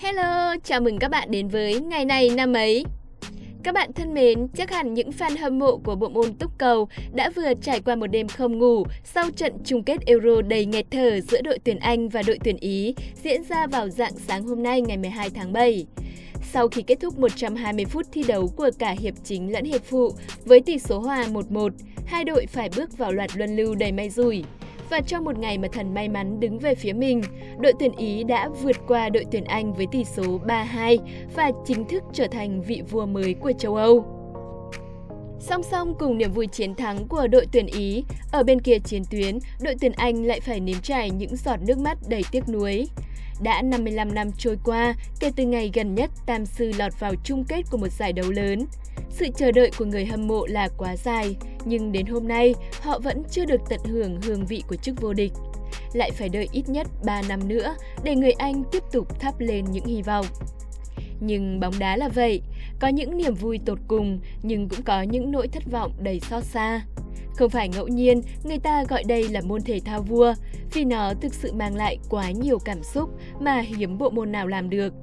Hello, chào mừng các bạn đến với ngày này năm ấy. Các bạn thân mến, chắc hẳn những fan hâm mộ của bộ môn túc cầu đã vừa trải qua một đêm không ngủ sau trận chung kết Euro đầy nghẹt thở giữa đội tuyển Anh và đội tuyển Ý diễn ra vào dạng sáng hôm nay ngày 12 tháng 7. Sau khi kết thúc 120 phút thi đấu của cả hiệp chính lẫn hiệp phụ với tỷ số hòa 1-1, hai đội phải bước vào loạt luân lưu đầy may rủi. Và trong một ngày mà thần may mắn đứng về phía mình, đội tuyển Ý đã vượt qua đội tuyển Anh với tỷ số 3-2 và chính thức trở thành vị vua mới của châu Âu. Song song cùng niềm vui chiến thắng của đội tuyển Ý, ở bên kia chiến tuyến, đội tuyển Anh lại phải nếm trải những giọt nước mắt đầy tiếc nuối. Đã 55 năm trôi qua kể từ ngày gần nhất Tam Sư lọt vào chung kết của một giải đấu lớn. Sự chờ đợi của người hâm mộ là quá dài, nhưng đến hôm nay họ vẫn chưa được tận hưởng hương vị của chức vô địch. Lại phải đợi ít nhất 3 năm nữa để người Anh tiếp tục thắp lên những hy vọng. Nhưng bóng đá là vậy, có những niềm vui tột cùng nhưng cũng có những nỗi thất vọng đầy xót xa. Không phải ngẫu nhiên người ta gọi đây là môn thể thao vua, vì nó thực sự mang lại quá nhiều cảm xúc mà hiếm bộ môn nào làm được.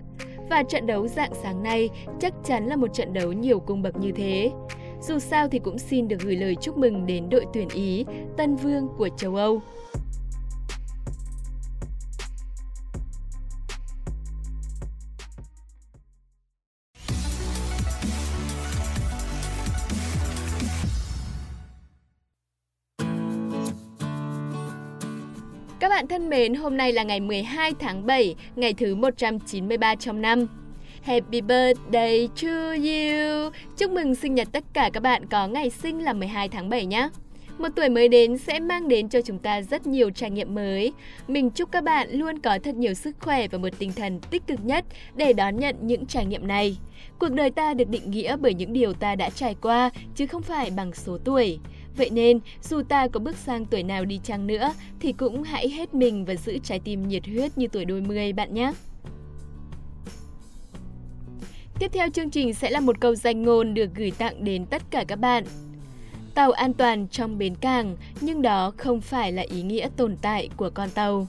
Và trận đấu dạng sáng nay chắc chắn là một trận đấu nhiều cung bậc như thế. Dù sao thì cũng xin được gửi lời chúc mừng đến đội tuyển Ý, tân vương của châu Âu. Các bạn thân mến, hôm nay là ngày 12 tháng 7, ngày thứ 193 trong năm. Happy birthday to you! Chúc mừng sinh nhật tất cả các bạn có ngày sinh là 12 tháng 7 nhé! Một tuổi mới đến sẽ mang đến cho chúng ta rất nhiều trải nghiệm mới. Mình chúc các bạn luôn có thật nhiều sức khỏe và một tinh thần tích cực nhất để đón nhận những trải nghiệm này. Cuộc đời ta được định nghĩa bởi những điều ta đã trải qua, chứ không phải bằng số tuổi. Vậy nên, dù ta có bước sang tuổi nào đi chăng nữa, thì cũng hãy hết mình và giữ trái tim nhiệt huyết như tuổi đôi mươi bạn nhé. Tiếp theo chương trình sẽ là một câu danh ngôn được gửi tặng đến tất cả các bạn. Tàu an toàn trong bến cảng, nhưng đó không phải là ý nghĩa tồn tại của con tàu.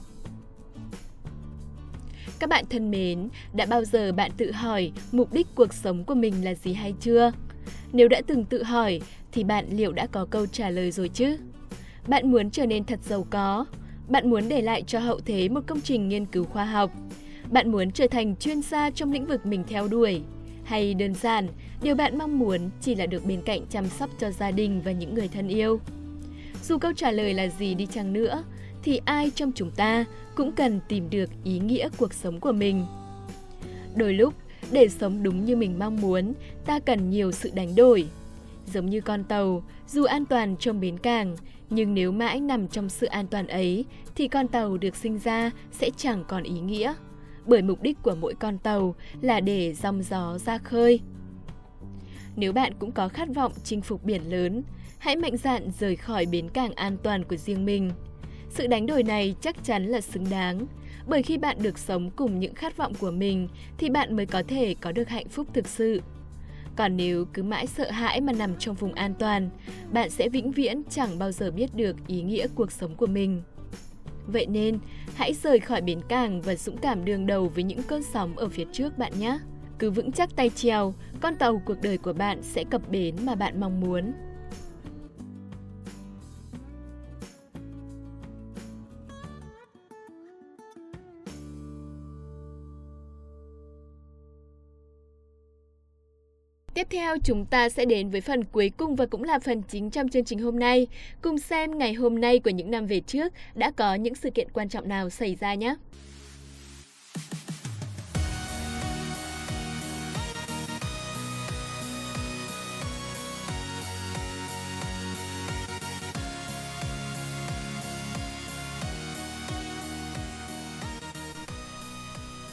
Các bạn thân mến, đã bao giờ bạn tự hỏi mục đích cuộc sống của mình là gì hay chưa? Nếu đã từng tự hỏi thì bạn liệu đã có câu trả lời rồi chứ? Bạn muốn trở nên thật giàu có, bạn muốn để lại cho hậu thế một công trình nghiên cứu khoa học, bạn muốn trở thành chuyên gia trong lĩnh vực mình theo đuổi, hay đơn giản, điều bạn mong muốn chỉ là được bên cạnh chăm sóc cho gia đình và những người thân yêu. Dù câu trả lời là gì đi chăng nữa, thì ai trong chúng ta cũng cần tìm được ý nghĩa cuộc sống của mình. Đôi lúc, để sống đúng như mình mong muốn, ta cần nhiều sự đánh đổi. Giống như con tàu, dù an toàn trong bến cảng, nhưng nếu mãi nằm trong sự an toàn ấy, thì con tàu được sinh ra sẽ chẳng còn ý nghĩa bởi mục đích của mỗi con tàu là để dòng gió ra khơi. Nếu bạn cũng có khát vọng chinh phục biển lớn, hãy mạnh dạn rời khỏi bến cảng an toàn của riêng mình. Sự đánh đổi này chắc chắn là xứng đáng, bởi khi bạn được sống cùng những khát vọng của mình thì bạn mới có thể có được hạnh phúc thực sự. Còn nếu cứ mãi sợ hãi mà nằm trong vùng an toàn, bạn sẽ vĩnh viễn chẳng bao giờ biết được ý nghĩa cuộc sống của mình. Vậy nên, hãy rời khỏi bến cảng và dũng cảm đường đầu với những cơn sóng ở phía trước bạn nhé. Cứ vững chắc tay trèo, con tàu cuộc đời của bạn sẽ cập bến mà bạn mong muốn. Tiếp theo, chúng ta sẽ đến với phần cuối cùng và cũng là phần chính trong chương trình hôm nay. Cùng xem ngày hôm nay của những năm về trước đã có những sự kiện quan trọng nào xảy ra nhé.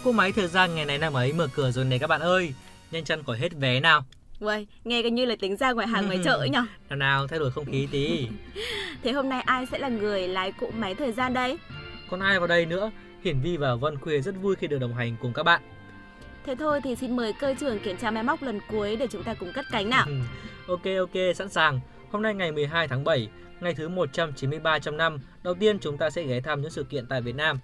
Cô máy thời gian ngày này năm ấy mở cửa rồi này các bạn ơi nhanh chân khỏi hết vé nào Uầy, nghe cái như là tính ra ngoài hàng ngoài chợ ấy nhở? Nào nào, thay đổi không khí tí. Thế hôm nay ai sẽ là người lái cỗ máy thời gian đây? Còn ai vào đây nữa? Hiển Vi và Vân Khuê rất vui khi được đồng hành cùng các bạn. Thế thôi thì xin mời cơ trưởng kiểm tra máy móc lần cuối để chúng ta cùng cất cánh nào. Ok ok, sẵn sàng. Hôm nay ngày 12 tháng 7, ngày thứ 193 trong năm Đầu tiên chúng ta sẽ ghé thăm những sự kiện tại Việt Nam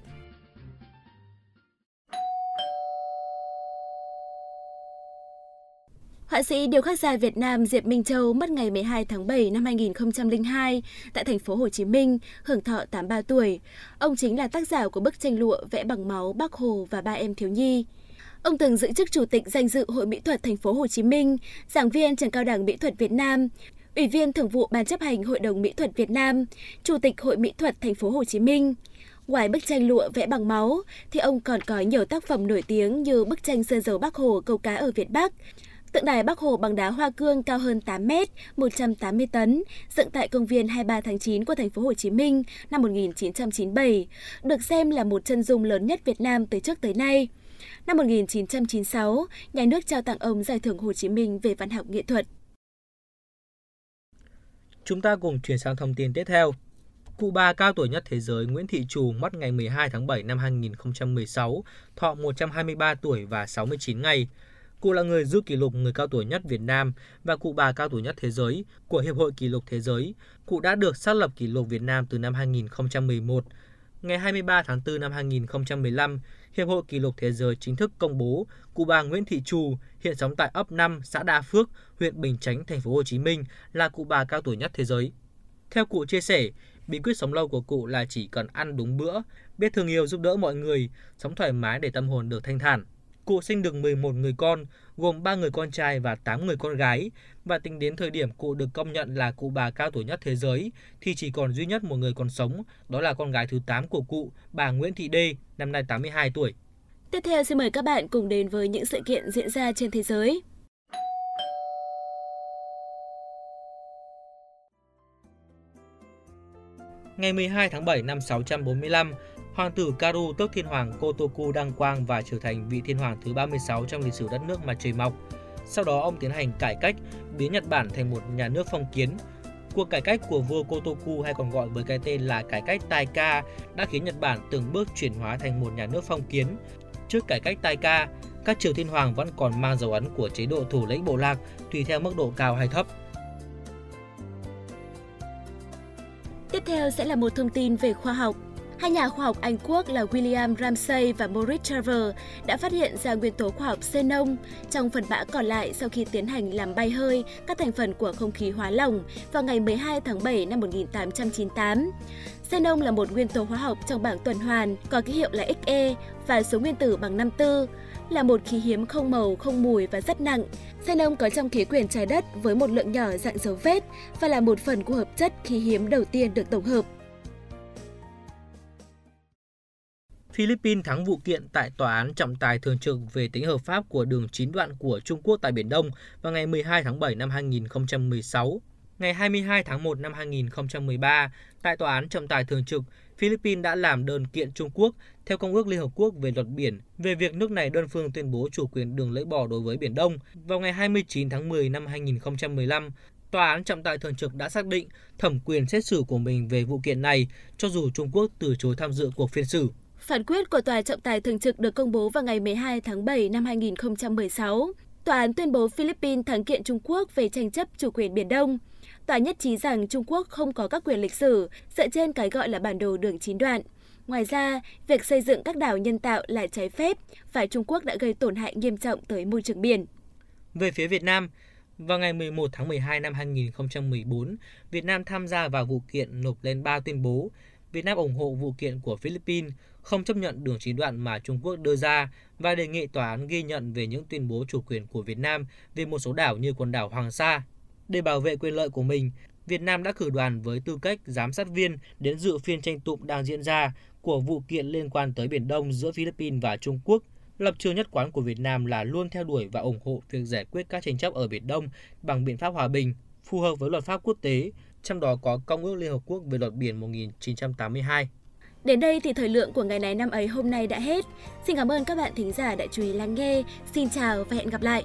Họa sĩ điêu khắc gia Việt Nam Diệp Minh Châu mất ngày 12 tháng 7 năm 2002 tại thành phố Hồ Chí Minh, hưởng thọ 83 tuổi. Ông chính là tác giả của bức tranh lụa vẽ bằng máu Bác Hồ và ba em thiếu nhi. Ông từng giữ chức chủ tịch danh dự Hội Mỹ thuật thành phố Hồ Chí Minh, giảng viên trường cao đẳng mỹ thuật Việt Nam, Ủy viên Thường vụ Ban chấp hành Hội đồng Mỹ thuật Việt Nam, Chủ tịch Hội Mỹ thuật thành phố Hồ Chí Minh. Ngoài bức tranh lụa vẽ bằng máu, thì ông còn có nhiều tác phẩm nổi tiếng như bức tranh sơn dầu Bác Hồ câu cá ở Việt Bắc, Tượng đài Bắc Hồ bằng đá hoa cương cao hơn 8 m, 180 tấn, dựng tại công viên 23 tháng 9 của thành phố Hồ Chí Minh năm 1997, được xem là một chân dung lớn nhất Việt Nam từ trước tới nay. Năm 1996, nhà nước trao tặng ông Giải thưởng Hồ Chí Minh về văn học nghệ thuật. Chúng ta cùng chuyển sang thông tin tiếp theo. Cụ bà cao tuổi nhất thế giới Nguyễn Thị Trù mất ngày 12 tháng 7 năm 2016, thọ 123 tuổi và 69 ngày. Cụ là người giữ kỷ lục người cao tuổi nhất Việt Nam và cụ bà cao tuổi nhất thế giới của Hiệp hội Kỷ lục Thế giới. Cụ đã được xác lập kỷ lục Việt Nam từ năm 2011. Ngày 23 tháng 4 năm 2015, Hiệp hội Kỷ lục Thế giới chính thức công bố cụ bà Nguyễn Thị Trù, hiện sống tại ấp 5, xã Đa Phước, huyện Bình Chánh, thành phố Hồ Chí Minh là cụ bà cao tuổi nhất thế giới. Theo cụ chia sẻ, bí quyết sống lâu của cụ là chỉ cần ăn đúng bữa, biết thương yêu giúp đỡ mọi người, sống thoải mái để tâm hồn được thanh thản. Cụ sinh được 11 người con, gồm 3 người con trai và 8 người con gái. Và tính đến thời điểm cụ được công nhận là cụ bà cao tuổi nhất thế giới, thì chỉ còn duy nhất một người còn sống, đó là con gái thứ 8 của cụ, bà Nguyễn Thị Đê, năm nay 82 tuổi. Tiếp theo xin mời các bạn cùng đến với những sự kiện diễn ra trên thế giới. Ngày 12 tháng 7 năm 645, Hoàng tử Karu tước thiên hoàng Kotoku đăng quang và trở thành vị thiên hoàng thứ 36 trong lịch sử đất nước mặt trời mọc. Sau đó ông tiến hành cải cách, biến Nhật Bản thành một nhà nước phong kiến. Cuộc cải cách của vua Kotoku hay còn gọi với cái tên là cải cách Taika đã khiến Nhật Bản từng bước chuyển hóa thành một nhà nước phong kiến. Trước cải cách Taika, các triều thiên hoàng vẫn còn mang dấu ấn của chế độ thủ lĩnh bộ lạc tùy theo mức độ cao hay thấp. Tiếp theo sẽ là một thông tin về khoa học. Hai nhà khoa học Anh Quốc là William Ramsay và Maurice Trevor đã phát hiện ra nguyên tố khoa học xenon trong phần bã còn lại sau khi tiến hành làm bay hơi các thành phần của không khí hóa lỏng vào ngày 12 tháng 7 năm 1898. Xenon là một nguyên tố hóa học trong bảng tuần hoàn có ký hiệu là Xe và số nguyên tử bằng 54 là một khí hiếm không màu, không mùi và rất nặng. Xenon có trong khí quyển trái đất với một lượng nhỏ dạng dấu vết và là một phần của hợp chất khí hiếm đầu tiên được tổng hợp. Philippines thắng vụ kiện tại Tòa án trọng tài thường trực về tính hợp pháp của đường chín đoạn của Trung Quốc tại Biển Đông vào ngày 12 tháng 7 năm 2016. Ngày 22 tháng 1 năm 2013, tại Tòa án trọng tài thường trực, Philippines đã làm đơn kiện Trung Quốc theo Công ước Liên Hợp Quốc về luật biển về việc nước này đơn phương tuyên bố chủ quyền đường lưỡi bò đối với Biển Đông. Vào ngày 29 tháng 10 năm 2015, Tòa án trọng tài thường trực đã xác định thẩm quyền xét xử của mình về vụ kiện này, cho dù Trung Quốc từ chối tham dự cuộc phiên xử. Phán quyết của Tòa trọng tài thường trực được công bố vào ngày 12 tháng 7 năm 2016. Tòa án tuyên bố Philippines thắng kiện Trung Quốc về tranh chấp chủ quyền Biển Đông. Tòa nhất trí rằng Trung Quốc không có các quyền lịch sử dựa trên cái gọi là bản đồ đường chín đoạn. Ngoài ra, việc xây dựng các đảo nhân tạo là trái phép và Trung Quốc đã gây tổn hại nghiêm trọng tới môi trường biển. Về phía Việt Nam, vào ngày 11 tháng 12 năm 2014, Việt Nam tham gia vào vụ kiện nộp lên 3 tuyên bố. Việt Nam ủng hộ vụ kiện của Philippines không chấp nhận đường chín đoạn mà Trung Quốc đưa ra và đề nghị tòa án ghi nhận về những tuyên bố chủ quyền của Việt Nam về một số đảo như quần đảo Hoàng Sa. Để bảo vệ quyền lợi của mình, Việt Nam đã cử đoàn với tư cách giám sát viên đến dự phiên tranh tụng đang diễn ra của vụ kiện liên quan tới Biển Đông giữa Philippines và Trung Quốc. Lập trường nhất quán của Việt Nam là luôn theo đuổi và ủng hộ việc giải quyết các tranh chấp ở Biển Đông bằng biện pháp hòa bình, phù hợp với luật pháp quốc tế, trong đó có Công ước Liên Hợp Quốc về luật biển 1982. Đến đây thì thời lượng của ngày này năm ấy hôm nay đã hết. Xin cảm ơn các bạn thính giả đã chú ý lắng nghe. Xin chào và hẹn gặp lại!